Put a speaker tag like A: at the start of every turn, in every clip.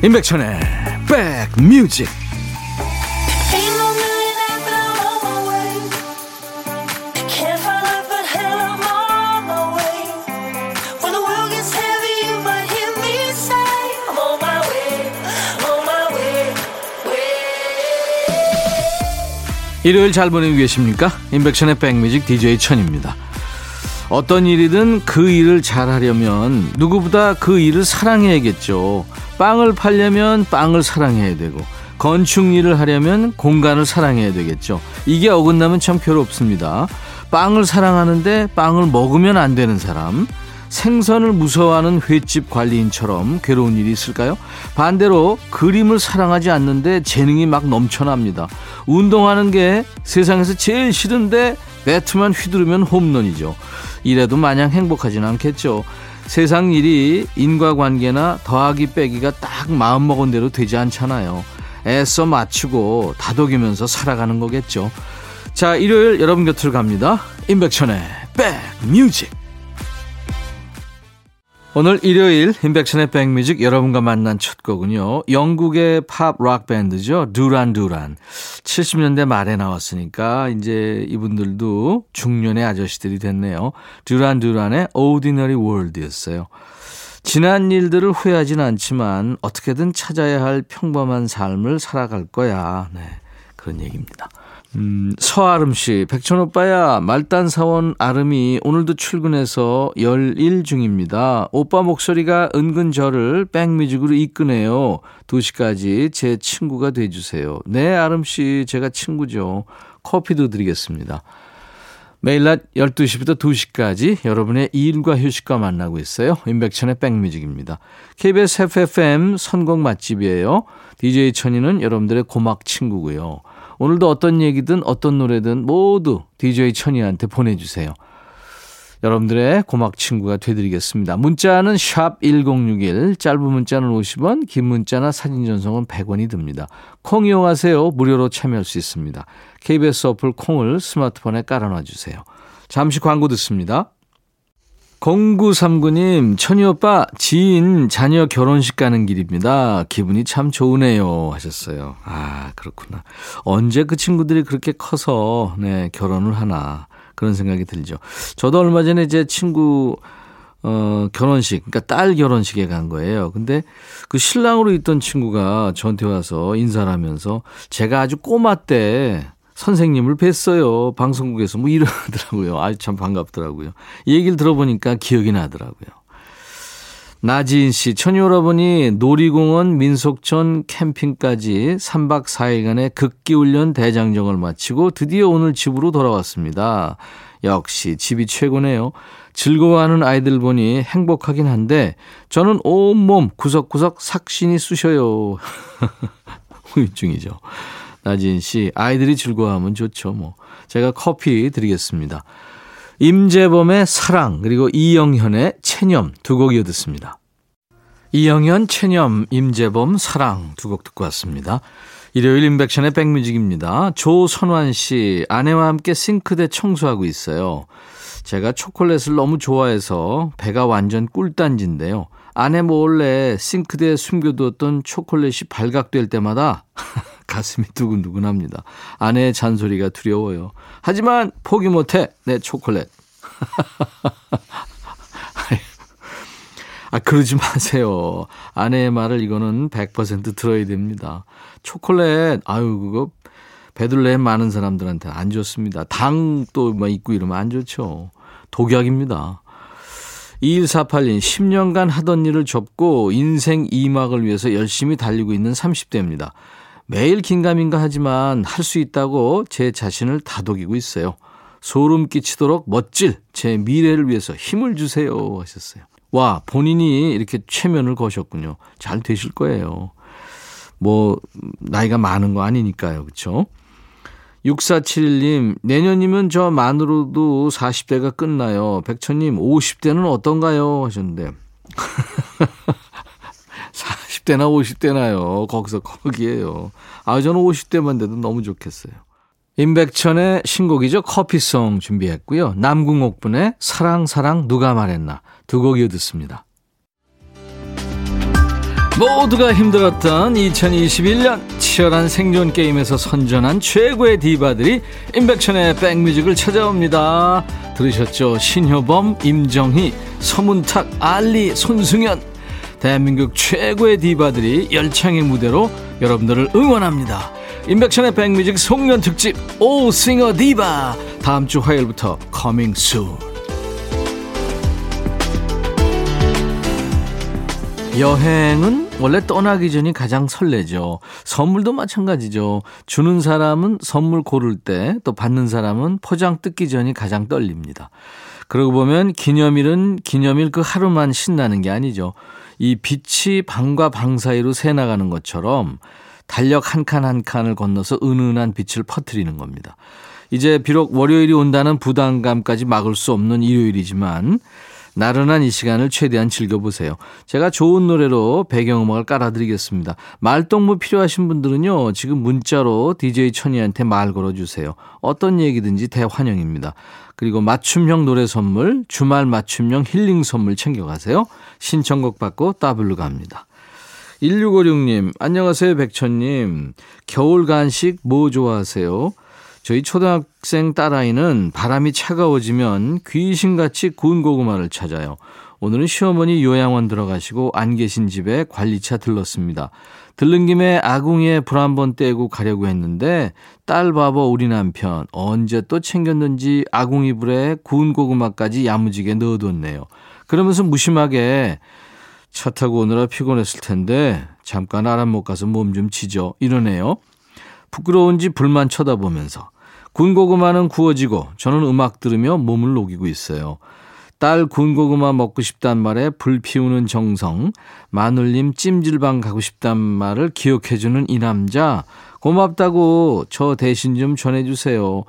A: 임백천의 백뮤직 일요일 잘 보내고 계십니까? 임백천의 백뮤직 DJ 천입니다. 어떤 일이든 그 일을 잘하려면 누구보다 그 일을 사랑해야겠죠. 빵을 팔려면 빵을 사랑해야 되고 건축 일을 하려면 공간을 사랑해야 되겠죠. 이게 어긋나면 참 괴롭습니다. 빵을 사랑하는데 빵을 먹으면 안 되는 사람, 생선을 무서워하는 횟집 관리인처럼 괴로운 일이 있을까요? 반대로 그림을 사랑하지 않는데 재능이 막 넘쳐납니다. 운동하는 게 세상에서 제일 싫은데 배트만 휘두르면 홈런이죠. 이래도 마냥 행복하진 않겠죠. 세상 일이 인과관계나 더하기 빼기가 딱 마음먹은 대로 되지 않잖아요. 애써 맞추고 다독이면서 살아가는 거겠죠. 자, 일요일 여러분 곁으로 갑니다. 임백천의 백뮤직. 오늘 일요일 인백션의 백뮤직 여러분과 만난 첫 곡은요. 영국의 팝락 밴드죠. 두란 두란. 70년대 말에 나왔으니까 이제 이분들도 중년의 아저씨들이 됐네요. 두란 두란의 Ordinary World였어요. 지난 일들을 후회하진 않지만 어떻게든 찾아야 할 평범한 삶을 살아갈 거야. 네. 그런 얘기입니다. 음, 서아름 씨, 백천 오빠야, 말단 사원 아름이 오늘도 출근해서 열일 중입니다. 오빠 목소리가 은근 저를 백뮤직으로 이끄네요. 2시까지 제 친구가 돼주세요. 네, 아름 씨, 제가 친구죠. 커피도 드리겠습니다. 매일 낮 12시부터 2시까지 여러분의 일과 휴식과 만나고 있어요. 임백천의 백뮤직입니다. KBS FFM 선곡 맛집이에요. DJ 천이는 여러분들의 고막 친구고요. 오늘도 어떤 얘기든 어떤 노래든 모두 DJ 천이한테 보내주세요. 여러분들의 고막 친구가 되드리겠습니다. 문자는 샵 1061, 짧은 문자는 50원, 긴 문자나 사진 전송은 100원이 듭니다. 콩 이용하세요. 무료로 참여할 수 있습니다. KBS 어플 콩을 스마트폰에 깔아놔 주세요. 잠시 광고 듣습니다. 0939님, 천희 오빠, 지인 자녀 결혼식 가는 길입니다. 기분이 참 좋으네요. 하셨어요. 아, 그렇구나. 언제 그 친구들이 그렇게 커서, 네, 결혼을 하나. 그런 생각이 들죠. 저도 얼마 전에 제 친구, 어, 결혼식, 그러니까 딸 결혼식에 간 거예요. 근데 그 신랑으로 있던 친구가 저한테 와서 인사를 하면서 제가 아주 꼬마 때 선생님을 뵀어요. 방송국에서 뭐 이러더라고요. 아주 참 반갑더라고요. 이 얘기를 들어보니까 기억이 나더라고요. 나지인 씨, 천여러분이 놀이공원, 민속촌, 캠핑까지 3박 4일간의 극기훈련 대장정을 마치고 드디어 오늘 집으로 돌아왔습니다. 역시 집이 최고네요. 즐거워하는 아이들 보니 행복하긴 한데 저는 온몸 구석구석 삭신이 쑤셔요. 후유증이죠. 나진 씨, 아이들이 즐거워하면 좋죠, 뭐. 제가 커피 드리겠습니다. 임재범의 사랑, 그리고 이영현의 체념 두 곡 이어 듣습니다. 이영현, 체념, 임재범, 사랑 두 곡 듣고 왔습니다. 일요일 인백션의 백뮤직입니다. 조선환 씨, 아내와 함께 싱크대 청소하고 있어요. 제가 초콜릿을 너무 좋아해서 배가 완전 꿀단지인데요. 아내 몰래 싱크대에 숨겨두었던 초콜릿이 발각될 때마다 가슴이 두근두근합니다. 아내의 잔소리가 두려워요. 하지만 포기 못해 내 초콜릿. 아 그러지 마세요. 아내의 말을 이거는 100% 들어야 됩니다. 초콜릿 아유 그거 배둘레 많은 사람들한테 안 좋습니다. 당또 뭐 있고 이러면 안 좋죠. 독약입니다. 2148님, 10년간 하던 일을 접고 인생 2막을 위해서 열심히 달리고 있는 30대입니다. 매일 긴가민가 하지만 할 수 있다고 제 자신을 다독이고 있어요. 소름 끼치도록 멋질 제 미래를 위해서 힘을 주세요 하셨어요. 와, 본인이 이렇게 최면을 거셨군요. 잘 되실 거예요. 뭐, 나이가 많은 거 아니니까요. 그렇죠? 6471님, 내년이면 저 만으로도 40대가 끝나요. 백천님, 50대는 어떤가요? 하셨는데. 40대나 50대나요. 거기서 거기에요. 아, 저는 50대만 돼도 너무 좋겠어요. 임백천의 신곡이죠. 커피송 준비했고요. 남궁옥분의 사랑 사랑 누가 말했나 두 곡 이어 듣습니다. 모두가 힘들었던 2021년 치열한 생존 게임에서 선전한 최고의 디바들이 임백천의 백뮤직을 찾아옵니다. 들으셨죠? 신효범, 임정희, 서문탁, 알리, 손승연 대한민국 최고의 디바들이 열창의 무대로 여러분들을 응원합니다. 임백천의 백뮤직 송년 특집 오 singer 디바 다음 주 화요일부터 coming soon 여행은 원래 떠나기 전이 가장 설레죠. 선물도 마찬가지죠. 주는 사람은 선물 고를 때, 또 받는 사람은 포장 뜯기 전이 가장 떨립니다. 그러고 보면 기념일은 기념일 그 하루만 신나는 게 아니죠. 이 빛이 방과 방 사이로 새 나가는 것처럼 달력 한 칸 한 칸을 건너서 은은한 빛을 퍼뜨리는 겁니다. 이제 비록 월요일이 온다는 부담감까지 막을 수 없는 일요일이지만 나른한 이 시간을 최대한 즐겨보세요. 제가 좋은 노래로 배경음악을 깔아드리겠습니다. 말동무 필요하신 분들은요, 지금 문자로 DJ 천이한테 말 걸어주세요. 어떤 얘기든지 대환영입니다. 그리고 맞춤형 노래 선물, 주말 맞춤형 힐링 선물 챙겨가세요. 신청곡 받고 따블로 갑니다. 1656님, 안녕하세요, 백천님. 겨울 간식 뭐 좋아하세요? 저희 초등학생 딸아이는 바람이 차가워지면 귀신같이 구운 고구마를 찾아요. 오늘은 시어머니 요양원 들어가시고 안 계신 집에 관리차 들렀습니다. 들른 김에 아궁이에 불 한번 떼고 가려고 했는데 딸 바보 우리 남편 언제 또 챙겼는지 아궁이 불에 구운 고구마까지 야무지게 넣어뒀네요. 그러면서 무심하게 차 타고 오느라 피곤했을 텐데 잠깐 아람 못 가서 몸 좀 치죠 이러네요. 부끄러운지 불만 쳐다보면서 군고구마는 구워지고 저는 음악 들으며 몸을 녹이고 있어요. 딸 군고구마 먹고 싶단 말에 불 피우는 정성, 마눌님 찜질방 가고 싶단 말을 기억해주는 이 남자, 고맙다고 저 대신 좀 전해주세요.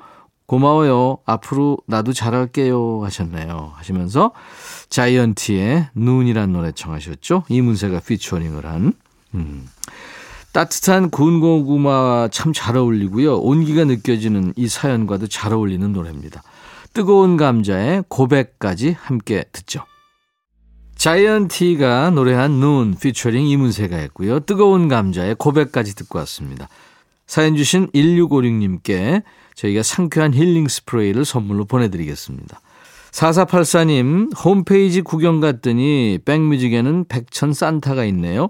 A: 고마워요. 앞으로 나도 잘할게요. 하셨네요. 하시면서 자이언티의 눈이란 노래 청하셨죠? 이문세가 피처링을 한. 음. 따뜻한 구운 고구마 참 잘 어울리고요. 온기가 느껴지는 이 사연과도 잘 어울리는 노래입니다. 뜨거운 감자의 고백까지 함께 듣죠. 자이언티가 노래한 눈 피처링 이문세가 했고요. 뜨거운 감자의 고백까지 듣고 왔습니다. 사연 주신 1656님께 저희가 상쾌한 힐링 스프레이를 선물로 보내드리겠습니다. 4484님 홈페이지 구경 갔더니 백뮤직에는 백천 산타가 있네요.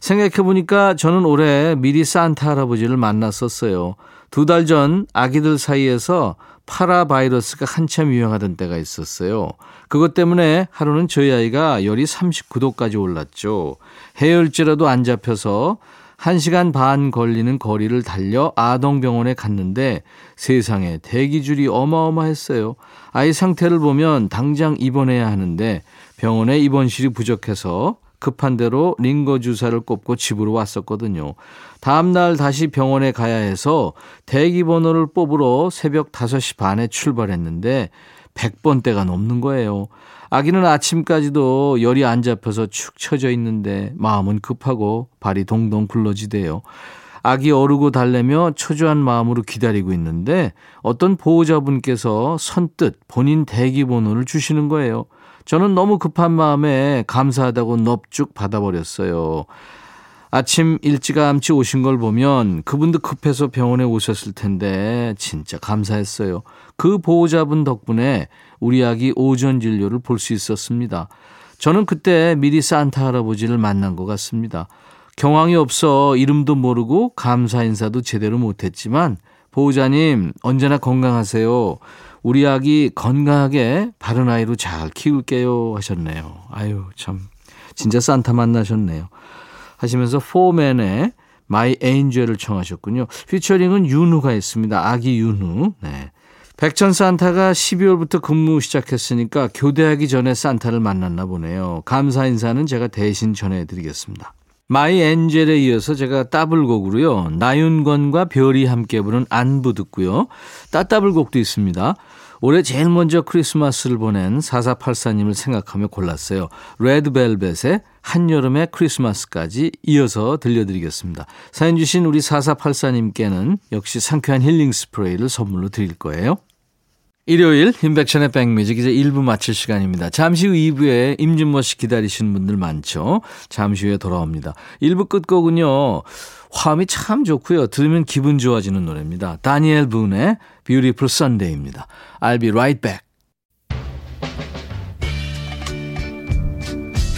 A: 생각해보니까 저는 올해 미리 산타 할아버지를 만났었어요. 두 달 전 아기들 사이에서 파라 바이러스가 한참 유행하던 때가 있었어요. 그것 때문에 하루는 저희 아이가 열이 39도까지 올랐죠. 해열제라도 안 잡혀서 1시간 반 걸리는 거리를 달려 아동병원에 갔는데 세상에 대기줄이 어마어마했어요. 아이 상태를 보면 당장 입원해야 하는데 병원에 입원실이 부족해서 급한 대로 링거 주사를 꼽고 집으로 왔었거든요. 다음날 다시 병원에 가야 해서 대기 번호를 뽑으러 새벽 5시 반에 출발했는데 100번대가 넘는 거예요. 아기는 아침까지도 열이 안 잡혀서 축 처져 있는데 마음은 급하고 발이 동동 굴러지대요. 아기 어르고 달래며 초조한 마음으로 기다리고 있는데 어떤 보호자분께서 선뜻 본인 대기 번호를 주시는 거예요. 저는 너무 급한 마음에 감사하다고 넙죽 받아버렸어요. 아침 일찌감치 오신 걸 보면 그분도 급해서 병원에 오셨을 텐데 진짜 감사했어요. 그 보호자분 덕분에 우리 아기 오전 진료를 볼 수 있었습니다. 저는 그때 미리 산타 할아버지를 만난 것 같습니다. 경황이 없어 이름도 모르고 감사 인사도 제대로 못했지만 보호자님 언제나 건강하세요. 우리 아기 건강하게 바른 아이로 잘 키울게요 하셨네요. 아유 참 진짜 산타 만나셨네요. 하시면서 포맨의 My Angel을 청하셨군요. 피처링은 윤후가 했습니다. 아기 윤후. 네. 백천 산타가 12월부터 근무 시작했으니까 교대하기 전에 산타를 만났나 보네요. 감사 인사는 제가 대신 전해드리겠습니다. My Angel에 이어서 제가 따블곡으로요. 나윤권과 별이 함께 부른 안부 듣고요. 따따블곡도 있습니다. 올해 제일 먼저 크리스마스를 보낸 4484님을 생각하며 골랐어요. 레드벨벳의 한여름의 크리스마스까지 이어서 들려드리겠습니다. 사연 주신 우리 4484님께는 역시 상쾌한 힐링 스프레이를 선물로 드릴 거예요. 일요일 인백션의 백뮤직 이제 1부 마칠 시간입니다. 잠시 후 2부에 임진모 씨 기다리시는 분들 많죠. 잠시 후에 돌아옵니다. 1부 끝곡은요. 화음이 참 좋고요. 들으면 기분 좋아지는 노래입니다. 다니엘 분의 Beautiful Sunday입니다. I'll be right back.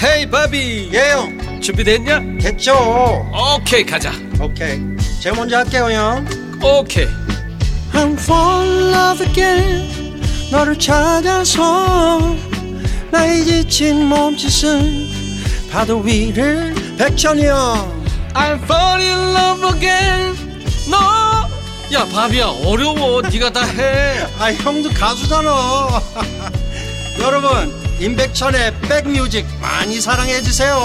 B: 헤이 바비
C: 예영
B: 준비됐냐?
C: 됐죠
B: 오케이 가자
C: 오케이 제가 먼저 할게요 형
B: 오케이
C: I'm fall in love again 너를 찾아서 나의 지친 몸짓은 파도 위를 백천이 형
B: I'm fall in 야 바비야. 어려워. 네가 다해.
C: 아 형도 가수잖아. 여러분 임백천의 백뮤직 많이 사랑해 주세요.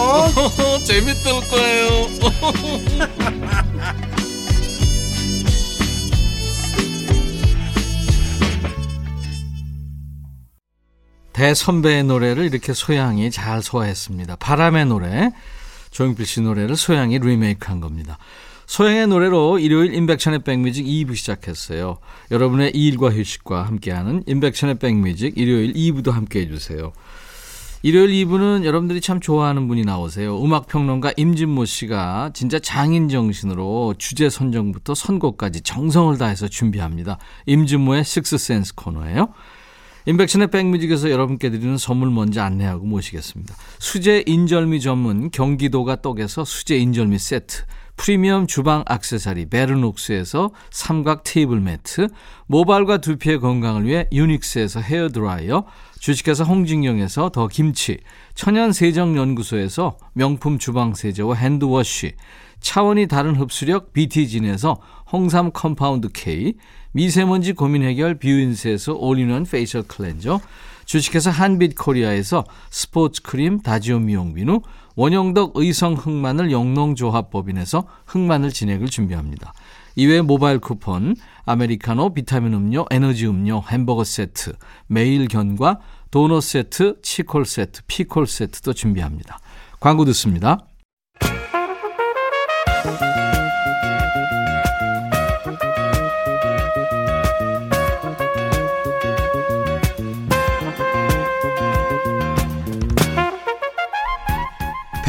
B: 재밌을 거예요.
A: 대선배의 노래를 이렇게 소양이 잘 소화했습니다. 바람의 노래, 조용필 씨 노래를 소양이 리메이크한 겁니다. 소양의 노래로 일요일 인백션의 백뮤직 2부 시작했어요. 여러분의 일과 휴식과 함께하는 인백션의 백뮤직 일요일 2부도 함께해 주세요. 일요일 2부는 여러분들이 참 좋아하는 분이 나오세요. 음악평론가 임진모 씨가 진짜 장인 정신으로 주제 선정부터 선곡까지 정성을 다해서 준비합니다. 임진모의 식스센스 코너예요. 인백션의 백뮤직에서 여러분께 드리는 선물 먼저 안내하고 모시겠습니다. 수제 인절미 전문 경기도가 떡에서 수제 인절미 세트, 프리미엄 주방 악세사리 베르녹스에서 삼각 테이블 매트, 모발과 두피의 건강을 위해 유닉스에서 헤어 드라이어, 주식회사 홍진경에서 더 김치, 천연 세정 연구소에서 명품 주방 세제와 핸드워시, 차원이 다른 흡수력 BT진에서 홍삼 compound K, 미세먼지 고민 해결 뷰인스에서 올인원 facial 클렌저, 주식회사 한빛 코리아에서 스포츠 크림 다지오 미용 비누, 원형덕 의성 흑마늘 영농조합법인에서 흑마늘 진행을 준비합니다. 이외에 모바일 쿠폰, 아메리카노, 비타민 음료, 에너지 음료, 햄버거 세트, 매일 견과, 도넛 세트, 치콜 세트, 피콜 세트도 준비합니다. 광고 듣습니다.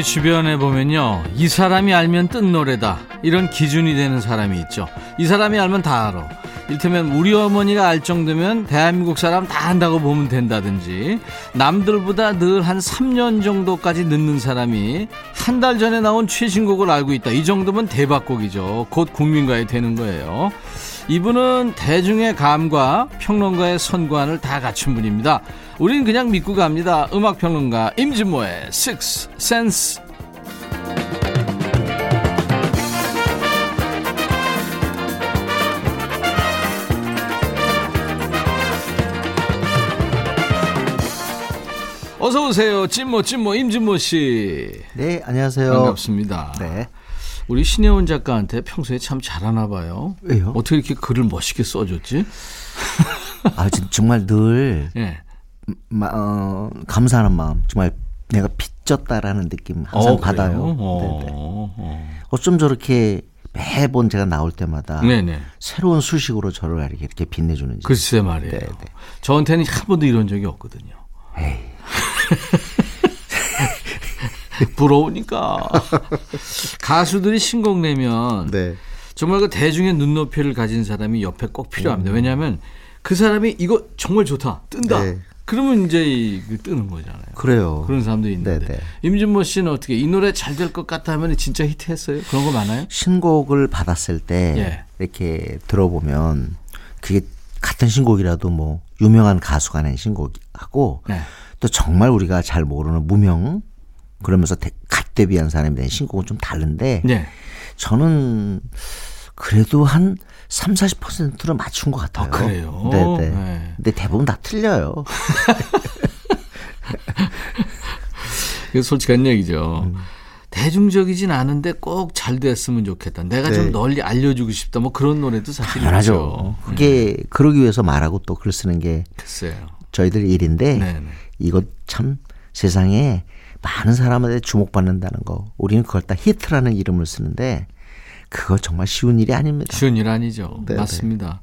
A: 우리 주변에 보면요. 이 사람이 알면 뜬 노래다. 이런 기준이 되는 사람이 있죠. 이 사람이 알면 다 알아. 일테면 우리 어머니가 알 정도면 대한민국 사람 다 한다고 보면 된다든지 남들보다 늘 한 3년 정도까지 늦는 사람이 한 달 전에 나온 최신곡을 알고 있다. 이 정도면 대박곡이죠. 곧 국민가에 되는 거예요. 이분은 대중의 감과 평론가의 선관을 다 갖춘 분입니다. 우린 그냥 믿고 갑니다. 음악평론가 임진모의 Six Sense. 어서 오세요. 찐모 찐모 임진모 씨.
D: 네, 안녕하세요.
A: 반갑습니다.
D: 네.
A: 우리 신혜원 작가한테 평소에 참 잘하나 봐요.
D: 왜요?
A: 어떻게 이렇게 글을 멋있게 써줬지?
D: 아, 진- 정말 늘
A: 예.
D: 마, 어, 감사하는 마음, 정말 내가 빚졌다라는 느낌 항상
A: 어,
D: 받아요. 네네.
A: 어, 어.
D: 어쩜 저렇게 매번 제가 나올 때마다
A: 네네.
D: 새로운 수식으로 저를 이렇게, 이렇게 빛내주는지.
A: 글쎄 말이에요.
D: 네, 네.
A: 저한테는 한 번도 이런 적이 없거든요. 부러우니까. 가수들이 신곡 내면
D: 네.
A: 정말 그 대중의 눈높이를 가진 사람이 옆에 꼭
D: 음.
A: 필요합니다. 왜냐하면 그 사람이 이거 정말 좋다, 뜬다.
D: 네.
A: 그러면 이제 이- 그 뜨는 거잖아요.
D: 그래요.
A: 그런 사람들이 있는데
D: 네, 네.
A: 임진모 씨는 어떻게 이 노래 잘 될 것 같다 하면 진짜 히트했어요? 그런 거 많아요?
D: 신곡을 받았을 때
A: 예.
D: 이렇게 들어보면 그게 같은 신곡이라도 뭐 유명한 가수가 낸 신곡하고
A: 네.
D: 또 정말 우리가 잘 모르는 무명 그러면서 대- 갓 데뷔한 사람이 낸 신곡은 좀 다른데
A: 네.
D: 저는 그래도 한 3, 40%를 맞춘 것 같아요.
A: 아, 그래요?
D: 네네.
A: 네.
D: 근데 대부분 다 틀려요.
A: 이거 솔직한 얘기죠.
D: 음.
A: 대중적이진 않은데 꼭 잘 됐으면 좋겠다. 내가 좀
D: 네.
A: 널리 알려주고 싶다. 뭐 그런 노래도 사실
D: 당연하죠.
A: 있죠.
D: 그게 그러기 위해서 말하고 또 글 쓰는 게
A: 글쎄요.
D: 저희들 일인데
A: 네, 네.
D: 이거 참 세상에 많은 사람한테 주목받는다는 거. 우리는 그걸 다 히트라는 이름을 쓰는데 그거 정말 쉬운 일이 아닙니다.
A: 쉬운 일 아니죠.
D: 네,
A: 맞습니다.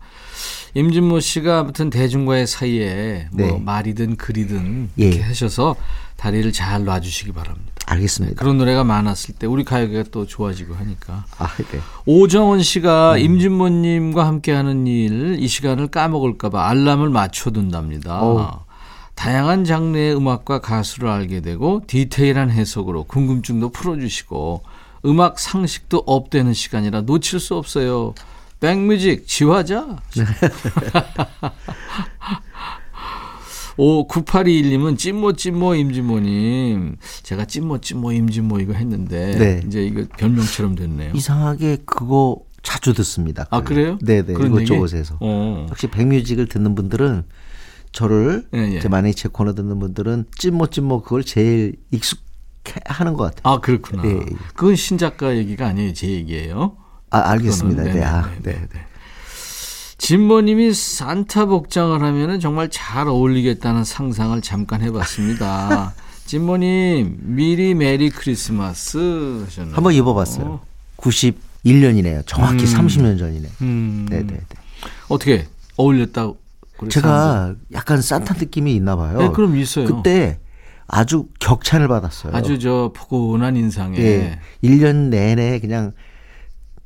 A: 임진모 씨가 아무튼 대중과의 사이에 뭐
D: 네.
A: 말이든 글이든
D: 예.
A: 이렇게 하셔서 다리를 잘 놔주시기 바랍니다.
D: 알겠습니다.
A: 그런 노래가 많았을 때 우리 가요계가 또 좋아지고 하니까.
D: 아, 네.
A: 오정원 씨가 임진모님과 함께하는 일 이 시간을 까먹을까봐 알람을 맞춰둔답니다.
D: 어우.
A: 다양한 장르의 음악과 가수를 알게 되고 디테일한 해석으로 궁금증도 풀어주시고 음악 상식도 업되는 시간이라 놓칠 수 없어요. 백뮤직 지화자. 오 9821님은 찐모 찐모 임진모님 제가 찐모 찐모 임진모 이거 했는데
D: 네.
A: 이제 이거 별명처럼 됐네요.
D: 이상하게 그거 자주 듣습니다.
A: 아 그래요?
D: 네네.
A: 얘기?
D: 이곳저곳에서.
A: 어.
D: 혹시 백뮤직을 듣는 분들은 저를
A: 예, 예.
D: 제 만약에 제 코너 듣는 분들은 찐모 찐모 그걸 제일 익숙해 하는 것 같아요.
A: 아 그렇구나.
D: 예, 예.
A: 그건 신작가 얘기가 아니에요, 제 얘기예요.
D: 아, 알겠습니다. 네, 아,
A: 네네네.
D: 네.
A: 네. 진모님이 산타 복장을 하면 정말 잘 어울리겠다는 상상을 잠깐 해봤습니다. 진모님 미리 메리 크리스마스 하셨나요?
D: 한번 입어봤어요. 91년이네요. 정확히
A: 음.
D: 30년 전이네.
A: 음,
D: 네네네.
A: 어떻게 어울렸다고?
D: 제가 약간 산타 느낌이 있나 봐요.
A: 네, 그럼 있어요.
D: 그때 아주 격찬을 받았어요.
A: 아주 저 포근한 인상에
D: 예. 1년 내내 그냥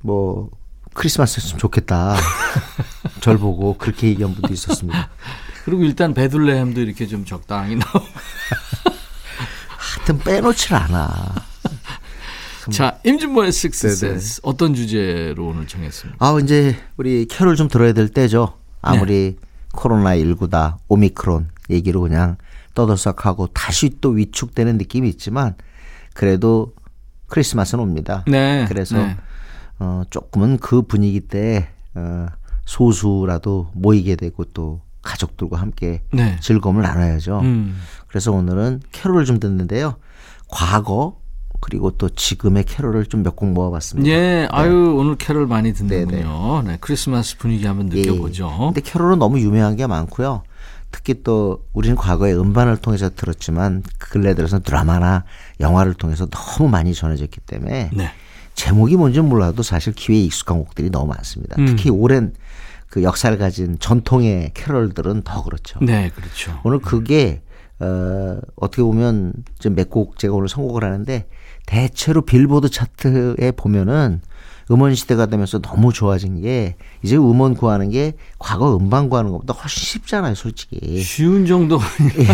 D: 뭐 크리스마스였으면 좋겠다. 절 보고 그렇게 얘기한 분도 있었습니다.
A: 그리고 일단 베들레헴도 이렇게 좀 적당히 나오고
D: 하여튼 빼놓질 않아.
A: 자 임진모의. 식스센스 어떤 주제로 오늘 정했습니까?
D: 아, 이제 우리 캐롤 좀 들어야 될 때죠. 아무리
A: 네.
D: 코로나 19다, 오미크론 얘기로 그냥 떠들썩하고 다시 또 위축되는 느낌이 있지만 그래도 크리스마스는 옵니다.
A: 네.
D: 그래서
A: 네.
D: 어, 조금은 그 분위기 때 어, 소수라도 모이게 되고 또 가족들과 함께
A: 네.
D: 즐거움을 나눠야죠.
A: 음.
D: 그래서 오늘은 캐롤을 좀 듣는데요. 과거 그리고 또 지금의 캐롤을 좀 몇 곡 모아봤습니다.
A: 예, 아유 오늘 캐롤 많이 듣는군요. 네, 크리스마스 분위기 한번
D: 예.
A: 느껴보죠.
D: 근데 캐롤은 너무 유명한 게 많고요. 특히 또 우리는 과거에 음반을 통해서 들었지만 근래 들어서 드라마나 영화를 통해서 너무 많이 전해졌기 때문에
A: 네,
D: 제목이 뭔지 몰라도 사실 귀에 익숙한 곡들이 너무 많습니다.
A: 음.
D: 특히 오랜 그 역사를 가진 전통의 캐롤들은 더 그렇죠.
A: 네, 그렇죠.
D: 오늘 그게 어, 어떻게 보면 좀몇곡 제가 오늘 선곡을 하는데 대체로 빌보드 차트에 보면은 음원 시대가 되면서 너무 좋아진 게 이제 음원 구하는 게 과거 음반 구하는 것보다 훨씬 쉽잖아요, 솔직히.
A: 쉬운 정도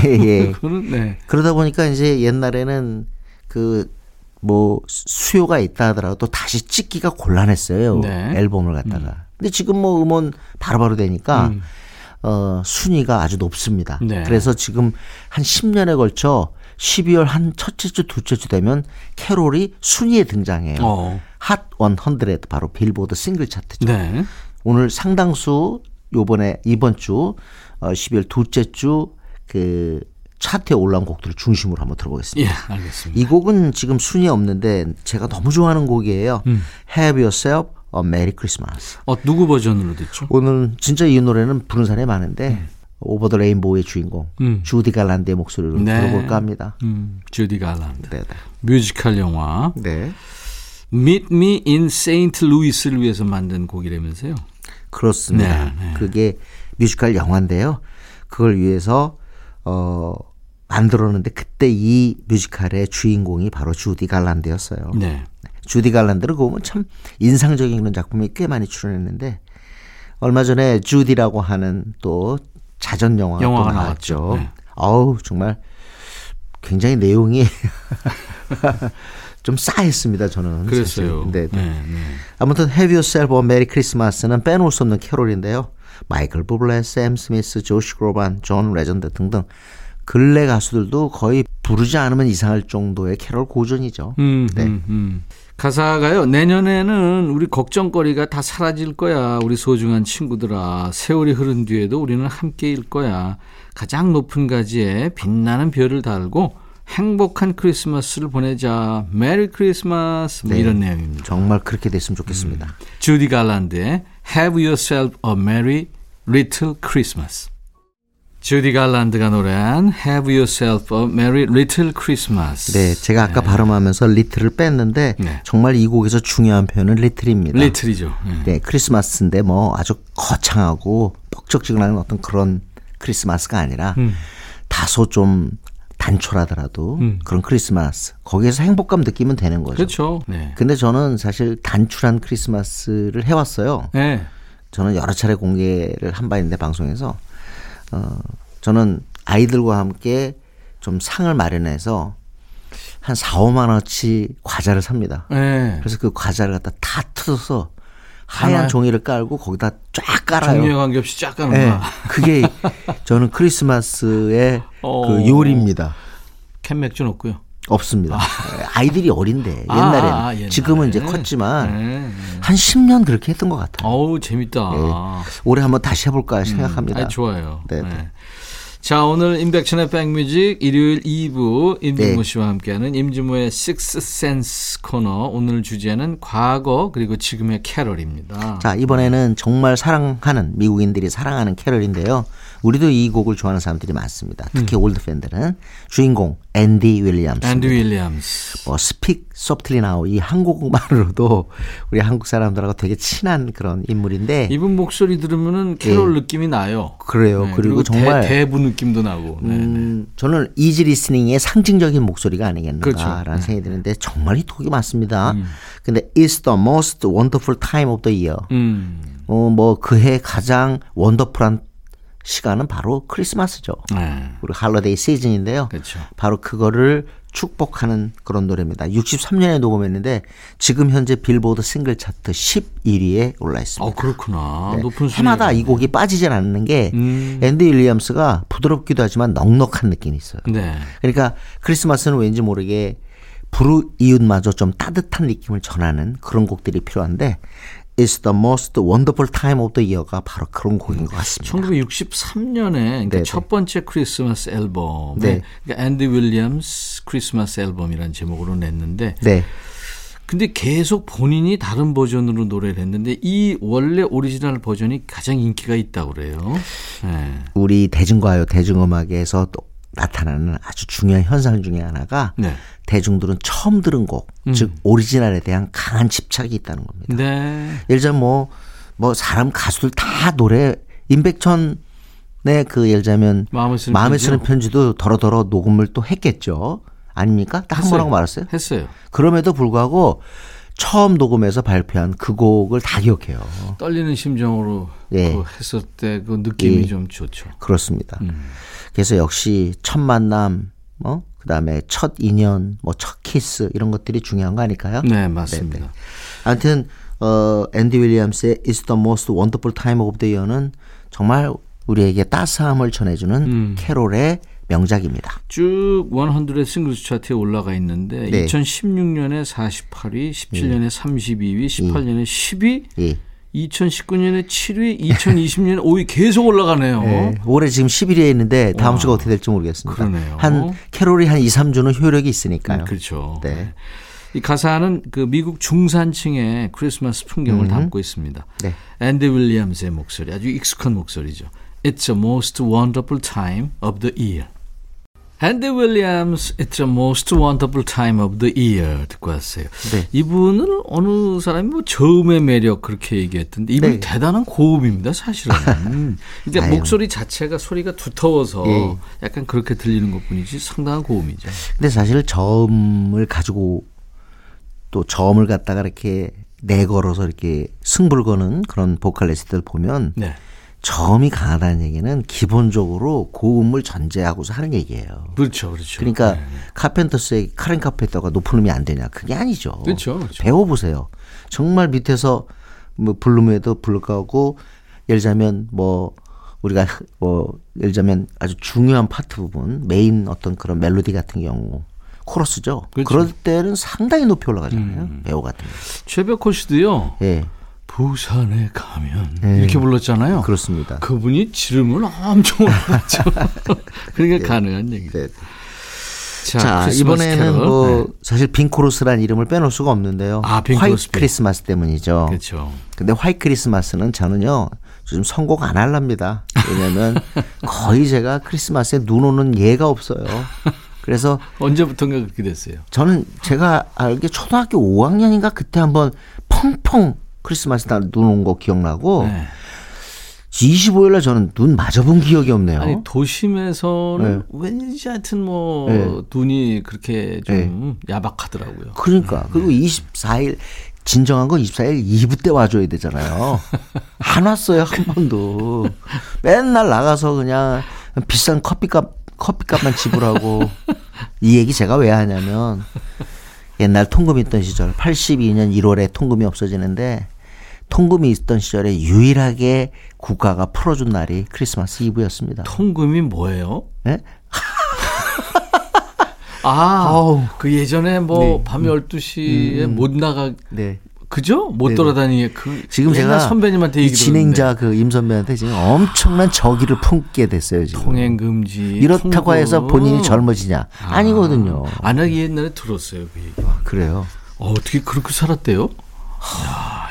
D: 예, 예.
A: 그거는 네,
D: 그러다 보니까 이제 옛날에는 그 뭐 수요가 있다 하더라도 다시 찍기가 곤란했어요.
A: 네.
D: 앨범을 갖다가. 근데 지금 뭐 음원 바로바로 되니까 어 순위가 아주 높습니다.
A: 네.
D: 그래서 지금 한 10년에 걸쳐 12월 한 첫째 주, 둘째 주 되면 캐롤이 순위에 등장해요.
A: 어.
D: 핫100 바로 빌보드 싱글 차트죠.
A: 네,
D: 오늘 상당수 요번에 이번 주 어, 12월 둘째 주그 차트에 올라온 곡들을 중심으로 한번 들어보겠습니다.
A: 예, 알겠습니다.
D: 이 곡은 지금 순위 없는데 제가 너무 좋아하는 곡이에요.
A: 음.
D: Have Yourself a Merry Christmas.
A: 어 누구 버전으로 듣죠?
D: 오늘 진짜 이 노래는 부른 사람이 많은데 Over the Rainbow의 주인공
A: 음.
D: 주디 갈란드의 목소리로
A: 네.
D: 들어볼까 합니다.
A: 음, 주디 갈란드
D: 네,
A: 뮤지컬 영화
D: 네.
A: Meet Me in Saint Louis를 위해서 만든 곡이라면서요?
D: 그렇습니다.
A: 네, 네.
D: 그게 뮤지컬 영화인데요. 그걸 위해서 어 만들었는데 그때 이 뮤지컬의 주인공이 바로 주디 갈란드였어요.
A: 네,
D: 주디 갈란드를 보면 참 인상적인 그런 작품이 꽤 많이 출연했는데 얼마 전에 주디라고 하는 또 자전 영화가,
A: 영화가
D: 또 나왔죠.
A: 네.
D: 어우 정말 굉장히 내용이 좀 싸했습니다. 저는
A: 그랬어요.
D: 네, 네.
A: 네, 네.
D: 아무튼 Have Yourself a Merry Christmas는 빼놓을 수 없는 캐롤인데요. 마이클 부블레, 샘 스미스, 조시 그로반, 존 레전드 등등 근래 가수들도 거의 부르지 않으면 이상할 정도의 캐롤 고전이죠.
A: 음,
D: 네.
A: 음, 음. 가사가요. 내년에는 우리 걱정거리가 다 사라질 거야. 우리 소중한 친구들아. 세월이 흐른 뒤에도 우리는 함께일 거야. 가장 높은 가지에 빛나는 별을 달고 행복한 크리스마스를 보내자. 메리 크리스마스. 뭐
D: 네.
A: 이런 내용입니다.
D: 정말 그렇게 됐으면 좋겠습니다.
A: 주디 갈란드의 Have Yourself a Merry Little Christmas. 주디 갈란드가 노래한 Have Yourself a Merry Little Christmas.
D: 네, 제가 아까 발음하면서 리틀을 뺐는데
A: 네.
D: 정말 이 곡에서 중요한 표현은 리틀입니다.
A: 리틀이죠. 네.
D: 네, 크리스마스인데 뭐 아주 거창하고 뻑적지근한 어떤 그런 크리스마스가 아니라
A: 음.
D: 다소 좀 단촐하더라도
A: 음.
D: 그런 크리스마스 거기에서 행복감 느끼면 되는 거죠.
A: 그렇죠. 네.
D: 근데 저는 사실 단출한 크리스마스를 해왔어요.
A: 네.
D: 저는 여러 차례 공개를 한 바 있는데 방송에서 어 저는 아이들과 함께 좀 상을 마련해서 한 4, 5만 원치 과자를 삽니다.
A: 네.
D: 그래서 그 과자를 갖다 다 뜯어서 하얀
A: 하나요?
D: 종이를 깔고 거기다 쫙 깔아요.
A: 종류에 관계없이 쫙
D: 네,
A: 가는구나.
D: 그게 저는 크리스마스의
A: 어.
D: 그 요리입니다.
A: 캔 맥주 넣고요.
D: 없습니다. 아 이들이 어린데
A: 아,
D: 옛날에는
A: 아, 옛날에.
D: 지금은 이제 컸지만
A: 네, 네.
D: 한 10년 그렇게 했던 것 같아요.
A: 어우 재밌다.
D: 네. 올해 한번 다시 해볼까 생각합니다.
A: 아, 좋아요.
D: 네,
A: 네.
D: 네.
A: 자, 오늘 임백천의 백뮤직 일요일 2부 임진모
D: 네.
A: 씨와 함께하는 임진모의 Sixth Sense 코너. 오늘 주제는 과거 그리고 지금의 캐럴입니다.
D: 자 이번에는 정말 사랑하는 미국인들이 사랑하는 캐럴인데요. 우리도 이 곡을 좋아하는 사람들이 많습니다. 특히 올드 팬들은 주인공 앤디 윌리엄스.
A: 앤디 윌리엄스.
D: 뭐 Speak Softly Love 이 한국말로도 우리 한국 사람들하고 되게 친한 그런 인물인데
A: 이분 목소리 들으면은 캐롤 느낌이 나요.
D: 예. 그래요.
A: 네,
D: 그리고
A: 대,
D: 정말
A: 대부 느낌도 나고. 네, 네.
D: 음, 저는 easy listening의 상징적인 목소리가 아니겠는가라는
A: 그렇죠. 네.
D: 생각이 드는데 정말 히트곡이 많습니다. 근데 It's the most wonderful time of the year.
A: 음.
D: 어, 뭐 그해 가장 원더풀한 시간은 바로 크리스마스죠.
A: 네.
D: 우리 holiday 시즌인데요.
A: 그렇죠.
D: 바로 그거를 축복하는 그런 노래입니다. 63년에 녹음했는데 지금 현재 빌보드 싱글 차트 11위에 올라 있습니다.
A: 어, 그렇구나.
D: 네.
A: 높은 수준.
D: 해마다 이 곡이 빠지질 않는 게
A: 음.
D: 앤디 윌리엄스가 부드럽기도 하지만 넉넉한 느낌이 있어요.
A: 네.
D: 그러니까 크리스마스는 왠지 모르게 부르 이웃마저 좀 따뜻한 느낌을 전하는 그런 곡들이 필요한데 It's the most wonderful time of the year가 바로 그런 곡인 것 같습니다.
A: 1963년에 그러니까. 첫 번째 크리스마스 앨범에
D: 네.
A: 그러니까 앤디 윌리엄스 크리스마스 앨범이라는 제목으로 냈는데
D: 네.
A: 근데 계속 본인이 다른 버전으로 노래를 했는데 이 원래 오리지널 버전이 가장 인기가 있다고 그래요. 네.
D: 우리 대중가요, 대중음악에서 또 나타나는 아주 중요한 현상 중에 하나가
A: 네.
D: 대중들은 처음 들은 곡, 즉 오리지널에 대한 강한 집착이 있다는 겁니다.
A: 네.
D: 예를 들자면 뭐, 뭐 사람 가수들 다 노래 임백천의 그 예를 들자면
A: 마음을 쓰는
D: 마음에? 쓰는 편지도 더러더러 녹음을 또 했겠죠. 아닙니까? 딱 한 번 하고 말았어요.
A: 했어요.
D: 그럼에도 불구하고 처음 녹음해서 발표한 그 곡을 다 기억해요.
A: 떨리는 심정으로
D: 예.
A: 그 했을 때 그 느낌이
D: 예.
A: 좀 좋죠.
D: 그렇습니다.
A: 음.
D: 그래서 역시 첫 만남, 뭐 그다음에 첫 인연, 뭐 첫 키스 이런 것들이 중요한 거 아닐까요?
A: 네, 맞습니다.
D: 아무튼 어 앤디 윌리엄스의 It's the most wonderful time of the year는 정말 우리에게 따스함을 전해주는
A: 음.
D: 캐롤의 명작입니다.
A: 쭉 100의 싱글스 차트에 올라가 있는데
D: 네.
A: 2016년에 48위, 17년에 32위, 18년에 10위,
D: 예.
A: 2019년에 7위, 2020년에 5위 계속 올라가네요.
D: 네, 올해 지금 11위에 있는데 다음 주가 어떻게 될지 모르겠습니다.
A: 그러네요.
D: 한 캐롤이 한 2, 3주는 효력이 있으니까요.
A: 음, 그렇죠.
D: 네.
A: 이 가사는 그 미국 중산층의 크리스마스 풍경을 담고 있습니다.
D: 네.
A: 앤디 윌리엄스의 목소리 아주 익숙한 목소리죠. It's a most wonderful time of the year. 앤디 윌리엄스, It's a most wonderful time of the year 듣고 왔어요.
D: 네.
A: 이분을 어느 사람이 뭐 저음의 매력 그렇게 얘기했던데 이분
D: 네.
A: 대단한 고음입니다 사실은. 그러니까
D: 아유.
A: 목소리 자체가 소리가 두터워서
D: 예.
A: 약간 그렇게 들리는 것뿐이지 상당한 고음이죠.
D: 근데 사실 저음을 가지고 또 저음을 갖다가 이렇게 내걸어서 이렇게 승부를 거는 그런 보컬리스트들 보면
A: 네.
D: 저음이 강하다는 얘기는 기본적으로 고음을 전제하고서 하는 얘기예요.
A: 그렇죠, 그렇죠.
D: 그러니까
A: 네.
D: 카펜터스의 카렌 카펜터가 높은 음이 안 되냐? 그게 아니죠.
A: 그렇죠, 그렇죠.
D: 배워보세요. 정말 밑에서 뭐 부르면도 불구하고 예를 들자면 뭐 우리가 흐- 뭐 예를 들자면 아주 중요한 파트 부분 메인 어떤 그런 멜로디 같은 경우 코러스죠.
A: 그렇죠.
D: 그럴 때는 상당히 높이 올라가잖아요. 배우 같은 거.
A: 최백호 씨도요.
D: 예.
A: 부산에 가면
D: 네.
A: 이렇게 불렀잖아요.
D: 그렇습니다.
A: 그분이 지름을 엄청 올렸죠. 그러니까 가능한 얘기죠.
D: 네.
A: 자,
D: 자, 이번에는
A: 캐럴.
D: 뭐
A: 네.
D: 사실 빙크로스라는 이름을 빼놓을 수가 없는데요.
A: 아, 빙
D: 화이트. 크리스마스 때문이죠.
A: 그렇죠.
D: 근데 화이트 크리스마스는 저는요 요즘 선곡 안 할랍니다. 왜냐면 거의 제가 크리스마스에 눈 오는 예가 없어요. 그래서
A: 언제부턴가 그렇게 됐어요.
D: 저는 제가 알기에 초등학교 5학년인가 그때 한번 펑펑 크리스마스 날 눈 온 거 기억나고
A: 네.
D: 25일 날 저는 눈 맞아본 기억이 없네요.
A: 아니 도심에서는 왠지 하여튼 뭐
D: 네.
A: 눈이 그렇게 좀 야박하더라고요.
D: 그러니까 그리고 24일 진정한 건 24일 2부 때 와줘야 되잖아요. 안 왔어요 한 번도. 맨날 나가서 그냥 비싼 커피값 커피값만 지불하고 이 얘기 제가 왜 하냐면 옛날 통금 있던 시절 82년 1월에 통금이 없어지는데 통금이 있던 시절에 유일하게 국가가 풀어준 날이 크리스마스 이브였습니다.
A: 통금이 뭐예요?
D: 네?
A: 아,
D: 아우.
A: 그 예전에 뭐밤 12시에 못 나가
D: 네.
A: 그죠? 못
D: 네네.
A: 돌아다니게 그
D: 지금 제가
A: 선배님한테
D: 이
A: 얘기
D: 진행자 그 임 선배한테 지금 엄청난 저기를 품게 됐어요 지금.
A: 통행 금지
D: 이렇다고
A: 통금.
D: 해서 본인이 젊어지냐? 아 니거든요.
A: 아, 나 옛날에 들었어요 그 얘기.
D: 그래요.
A: 어, 어떻게 그렇게 살았대요? 야,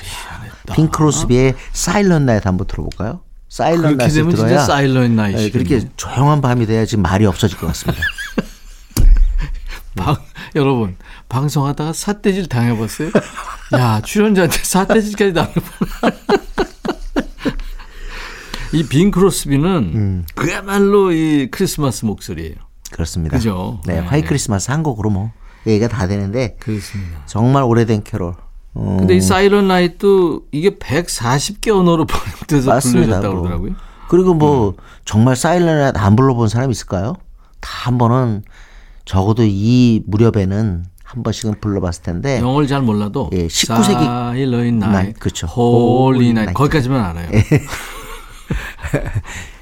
A: 희한했다.
D: 핑크로스비의 사일런 나이트 한번 들어볼까요? 사일런 나이트 들어야
A: 사일런 나이트.
D: 네, 그렇게 조용한 밤이 돼야 지금 말이 없어질 것 같습니다.
A: 방, 여러분 방송하다가 사태질 당해봤어요? 야 출연자한테 사태질까지 당해보나? 이빈 크로스비는
D: 음.
A: 그야말로 이 크리스마스 목소리예요.
D: 그렇습니다.
A: 그죠?
D: 네,
A: 네.
D: 화이 크리스마스 한 곡으로 뭐 얘기가 다 되는데
A: 그렇습니다.
D: 정말 오래된 캐롤. 어,
A: 근데 이 사이런 나이트 이게 140개 언어로 번역돼서
D: 맞습니다.
A: 불려졌다고
D: 뭐.
A: 그러더라고요.
D: 그리고 뭐
A: 음.
D: 정말 사일런 나이트 안 불러본 사람 있을까요? 다 한 번은 적어도 이 무렵에는 한 번씩은 불러봤을 텐데
A: 영어를 잘 몰라도
D: 예, 19세기 Silent Night, 그쵸.
A: Holy
D: Holy Night Night.
A: 거기까지만 알아요.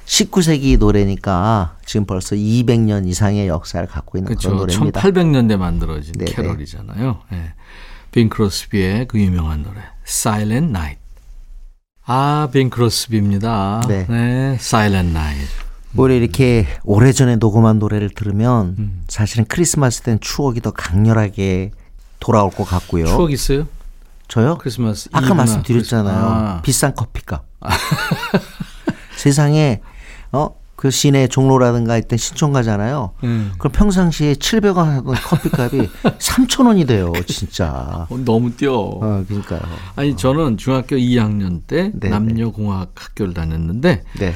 D: 19세기 노래니까 지금 벌써 200년 이상의 역사를 갖고 있는 그런
A: 그렇죠.
D: 노래입니다.
A: 1800년대 만들어진
D: 네네.
A: 캐럴이잖아요. 예. 빙 크로스비의 그 유명한 노래 Silent Night. 아, 빙 크로스비입니다.
D: 네.
A: 네, Silent Night.
D: 우리 이렇게 오래전에 녹음한 노래를 들으면
A: 음.
D: 사실은 크리스마스 땐 추억이 더 강렬하게 돌아올 것 같고요.
A: 추억 있어요?
D: 저요?
A: 크리스마스
D: 아까
A: 이브나
D: 말씀드렸잖아요.
A: 크리스마스. 아.
D: 비싼 커피값. 세상에 어 그 시내 종로라든가 있던 신촌 가잖아요.
A: 음.
D: 그럼 평상시에 700원 하던 커피값이 3,000원이 돼요, 진짜.
A: 어, 너무 뛰어.
D: 어, 그러니까요.
A: 아니 저는 중학교 2학년 때
D: 네네.
A: 남녀공학 학교를 다녔는데
D: 네.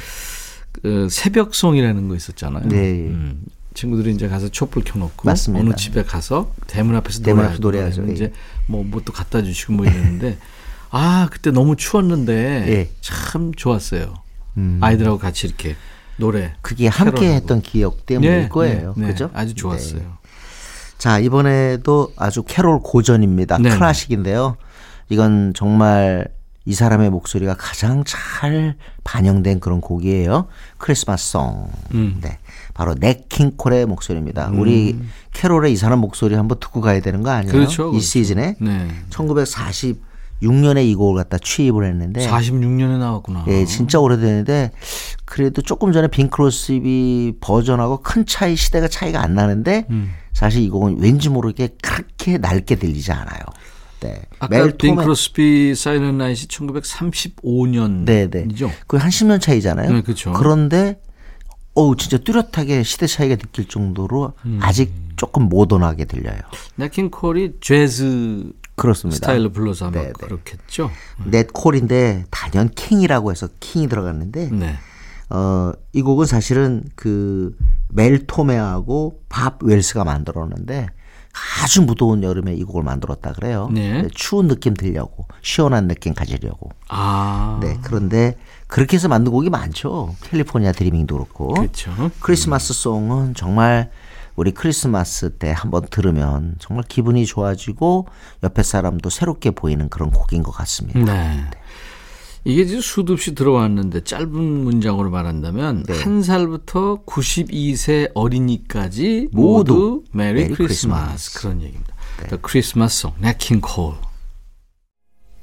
A: 그 새벽송이라는 거 있었잖아요.
D: 네.
A: 음, 친구들이 이제 가서 촛불 켜놓고
D: 맞습니다.
A: 어느 집에 가서 대문 앞에서
D: 대문 앞에서 노래하죠.
A: 이제
D: 예.
A: 뭐 뭣도 갖다 주시고 뭐 이랬는데 아 그때 너무 추웠는데
D: 예.
A: 참 좋았어요.
D: 음.
A: 아이들하고 같이 이렇게 노래.
D: 그게 함께. 했던 기억 때문일
A: 네,
D: 거예요.
A: 네, 네.
D: 그죠?
A: 아주 좋았어요.
D: 네. 자, 이번에도 아주 캐롤 고전입니다.
A: 네.
D: 클래식인데요. 이건 정말 이 사람의 목소리가 가장 잘 반영된 그런 곡이에요. 크리스마스 송.
A: 음.
D: 네. 바로 넷킹콜의 목소리입니다. 우리 캐롤의 이 사람 목소리 한번 듣고 가야 되는 거 아니에요?
A: 그렇죠,
D: 이
A: 그렇죠.
D: 시즌에
A: 네.
D: 1946년에 이 곡을 갖다 취입을 했는데
A: 46년에 나왔구나.
D: 예, 진짜 오래됐는데 그래도 조금 전에 빈크로스비 버전하고 큰 차이 시대가 차이가 안 나는데
A: 음.
D: 사실 이 곡은 왠지 모르게 그렇게 낡게 들리지 않아요. 네.
A: 아까 빈
D: 톰의-
A: 크로스비 Silent Night 1935년이죠.
D: 네네. 그한 10년 차이잖아요.
A: 네, 그쵸.
D: 그런데 어우 진짜 뚜렷하게 시대 차이가 느낄 정도로
A: 음.
D: 아직 조금 모던하게 들려요.
A: 냇 킹 콜이 재즈
D: 그렇습니다.
A: 스타일로 불러서 아마
D: 네네.
A: 그렇겠죠.
D: 냇 콜인데 단연 킹이라고 해서 킹이 들어갔는데
A: 네.
D: 어, 이 곡은 사실은 그 멜 토메하고 밥 웰스가 만들었는데 아주 무더운 여름에 이 곡을 만들었다 그래요.
A: 네.
D: 추운 느낌 들려고 시원한 느낌 가지려고.
A: 아.
D: 네. 그런데 그렇게 해서 만든 곡이 많죠. California Dreamin'도 그렇고.
A: 그렇죠.
D: Christmas Song은 정말 우리 크리스마스 때 한번 들으면 정말 기분이 좋아지고 옆에 사람도 새롭게 보이는 그런 곡인 것 같습니다.
A: 네. 이게 지금 수도 없이 들어왔는데 짧은 문장으로 말한다면
D: 네.
A: 한 살부터 92세 어린이까지 모두,
D: 모두 Merry Merry Christmas Christmas. 네.
A: 그런 얘기입니다. The Christmas Song, King Cole.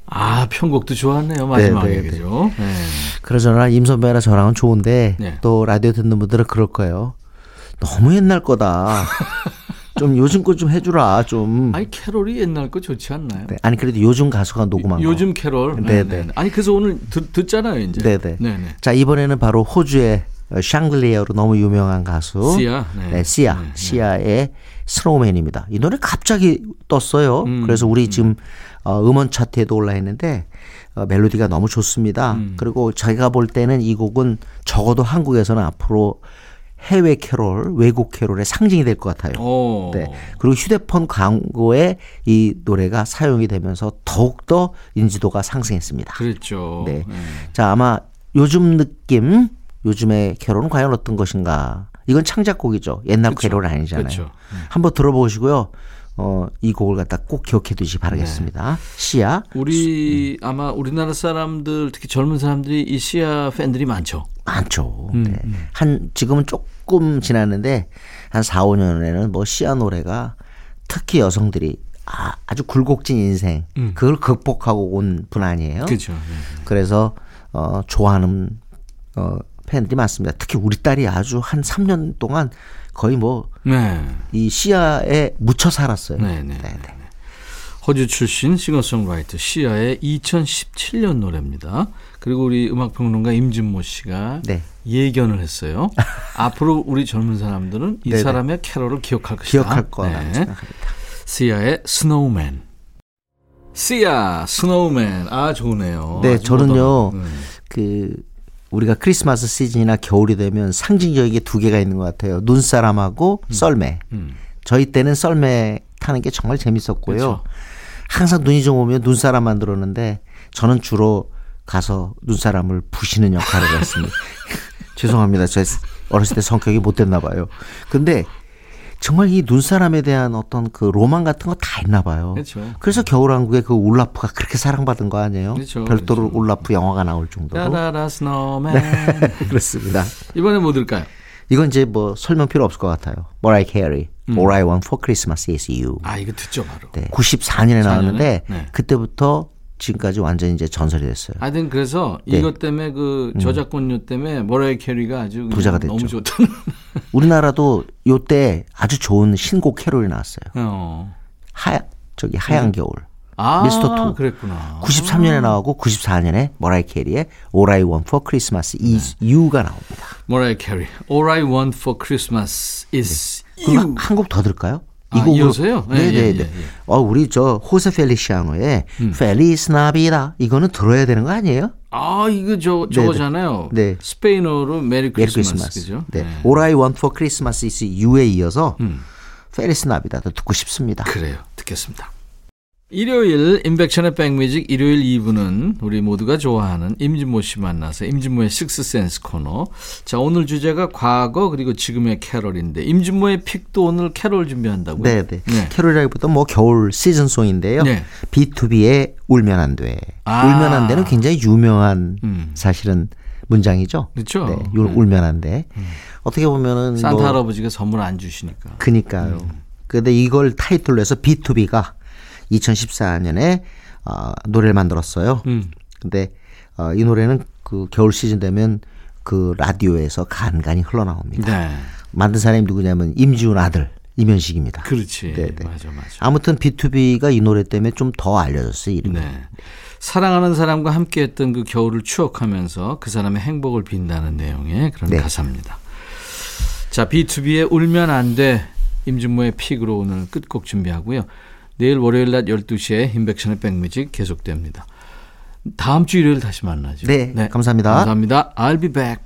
A: 아 편곡도 좋았네요 마지막에
D: 네, 네, 네.
A: 그죠? 네.
D: 그러저나 임 선배나 저랑은 좋은데
A: 네.
D: 또 라디오 듣는 분들은 그럴 거예요. 너무 옛날 거다. 좀 요즘 거 좀 해주라 좀.
A: 아니 캐롤이 옛날 거 좋지 않나요?
D: 네. 아니 그래도 요즘 가수가 녹음한 거.
A: 요즘 캐롤.
D: 네,
A: 네,
D: 네.
A: 네. 아니 그래서 오늘 듣, 듣잖아요 이제.
D: 네네.
A: 네, 네.
D: 자 이번에는 바로 호주의 어, 샹글리에어로 너무 유명한 가수
A: 시아. 네.
D: 네, 시아
A: 네, 네.
D: 시아의 Snowman입니다. 이 노래 갑자기 떴어요.
A: 음,
D: 그래서 우리 지금 어, 음원 차트에도 올라 있는데 어, 멜로디가 너무 좋습니다.
A: 음.
D: 그리고 저희가 볼 때는 이 곡은 적어도 한국에서는 앞으로 해외 캐롤, 외국 캐롤의 상징이 될 것 같아요.
A: 오.
D: 네. 그리고 휴대폰 광고에 이 노래가 사용이 되면서 더욱더 인지도가 상승했습니다.
A: 그랬죠.
D: 네. 자, 아마 요즘 느낌, 요즘의 캐롤은 과연 어떤 것인가? 이건 창작곡이죠. 옛날
A: 그쵸.
D: 캐롤은 아니잖아요.
A: 그쵸.
D: 한번 들어보시고요. 어, 이 곡을 갖다 꼭 기억해 두시기 바라겠습니다. 시아.
A: 우리 아마 우리나라 사람들 특히 젊은 사람들이 이 시아 팬들이 많죠.
D: 많죠.
A: 음,
D: 네. 한, 지금은 조금 지났는데, 한 4, 5년에는 뭐 시아 노래가 특히 여성들이 아, 아주 굴곡진 인생, 그걸 극복하고 온 분 아니에요?
A: 음. 그렇죠. 네.
D: 그래서 어 좋아하는 어 팬들이 많습니다. 특히 우리 딸이 아주 한 3년 동안 거의 뭐이
A: 네.
D: 시아에 묻혀 살았어요.
A: 네, 네, 네. 호주 출신 싱어송라이터 시아의 2017년 노래입니다. 그리고 우리 음악평론가 임진모 씨가
D: 네.
A: 예견을 했어요. 앞으로 우리 젊은 사람들은 이
D: 네네.
A: 사람의 캐롤을 기억할 것이다.
D: 기억할 거라고
A: 네.
D: 생각합니다.
A: 시아의 Snowman. 시아 스노우맨. 아 좋으네요.
D: 네, 저는요.
A: 네.
D: 그 우리가 크리스마스 시즌이나 겨울이 되면 상징적인 게두 개가 있는 것 같아요. 눈사람하고 썰매.
A: 음.
D: 저희 때는 썰매 타는 게 정말 재밌었고요.
A: 그렇죠.
D: 항상 눈이 좀 오면 눈사람 만들었는데 저는 주로 가서 눈사람을 부시는 역할을 했습니다. 죄송합니다. 제 어렸을 때 성격이 못됐나 봐요. 근데 정말 이 눈사람에 대한 어떤 그 로망 같은 거 다 있나 봐요.
A: 그렇죠.
D: 그래서 겨울왕국의 그 울라프가 그렇게 사랑받은 거 아니에요?
A: 그렇죠,
D: 별도로
A: 그렇죠.
D: 울라프 영화가 나올 정도로.
A: 따라라 Snowman.
D: 그렇습니다.
A: 이번에 뭐 들까요?
D: 이건 이제 뭐 설명 필요 없을 것 같아요. 머라이어 캐리, All I Want for Christmas is You.
A: 아 이거 듣죠 바로.
D: 네, 94년에 나왔는데
A: 네.
D: 그때부터 지금까지 완전히 이제 전설이 됐어요.
A: 하여튼 그래서
D: 네.
A: 이것 때문에 그 저작권료 때문에 머라이어 캐리가 아주
D: 부자가 됐죠.
A: 너무 좋던.
D: 우리나라도 요때 아주 좋은 신곡 캐롤이 나왔어요.
A: 어.
D: 하 저기 하얀 겨울.
A: 아
D: 미스터 투.
A: 그랬구나.
D: 93년에 나오고 94년에 머라이어 캐리의 All I Want for Christmas is You가 나옵니다.
A: 머라이어 캐리. All I want for Christmas is you.
D: 그럼 한곡 더 들을까요?
A: 아, 이어서요? 예,
D: 네네네.
A: 예, 예, 예.
D: 어 우리 저 호세 펠리시아노의
A: 음.
D: Feliz Navidad 이거는 들어야 되는 거 아니에요?
A: 아 이거 저 저거잖아요.
D: 네.
A: 스페인어로
D: Merry Merry Christmas Christmas.
A: 그죠?
D: 네. All I Want for Christmas is You에 이어서
A: 음.
D: Feliz Navidad도 듣고 싶습니다.
A: 그래요. 듣겠습니다. 일요일 인백션의 백뮤직 일요일 2부는 우리 모두가 좋아하는 임진모 씨 만나서 임진모의 식스센스 코너. 자 오늘 주제가 과거 그리고 지금의 캐롤인데 임진모의 pick도 오늘 캐롤 준비한다고요?
D: 네네.
A: 네.
D: 캐롤이라기보다 뭐 겨울 season song인데요.
A: 네.
D: B2B의 울면 안 돼.
A: 아.
D: 울면 안 돼는 굉장히 유명한
A: 음.
D: 사실은 문장이죠.
A: 그렇죠.
D: 네. 울- 울면 안 돼. 어떻게 보면은
A: 산타
D: 뭐
A: 할아버지가 선물 안 주시니까.
D: 그니까요.
A: 음.
D: 근데 이걸 타이틀로 해서 B2B가 2014년에 어, 노래를 만들었어요.
A: 음.
D: 근데 어, 이 노래는 그 겨울 시즌 되면 그 라디오에서 간간히 흘러나옵니다.
A: 네.
D: 만든 사람이 누구냐면 임지훈 아들 이면식입니다.
A: 그렇지.
D: 네, 네.
A: 맞아, 맞아.
D: 아무튼 B2B가 이 노래 때문에 좀 더 알려졌어요. 이름이.
A: 네. 사랑하는 사람과 함께했던 그 겨울을 추억하면서 그 사람의 행복을 빈다는 내용의 그런
D: 네.
A: 가사입니다. 자, B2B의 울면 안 돼. 임진모의 픽으로 오늘 끝곡 준비하고요. 내일 월요일 낮 12시에 인백션의 백뮤직 계속됩니다. 다음 주 일요일 다시 만나죠.
D: 네, 감사합니다.
A: 감사합니다. I'll be back.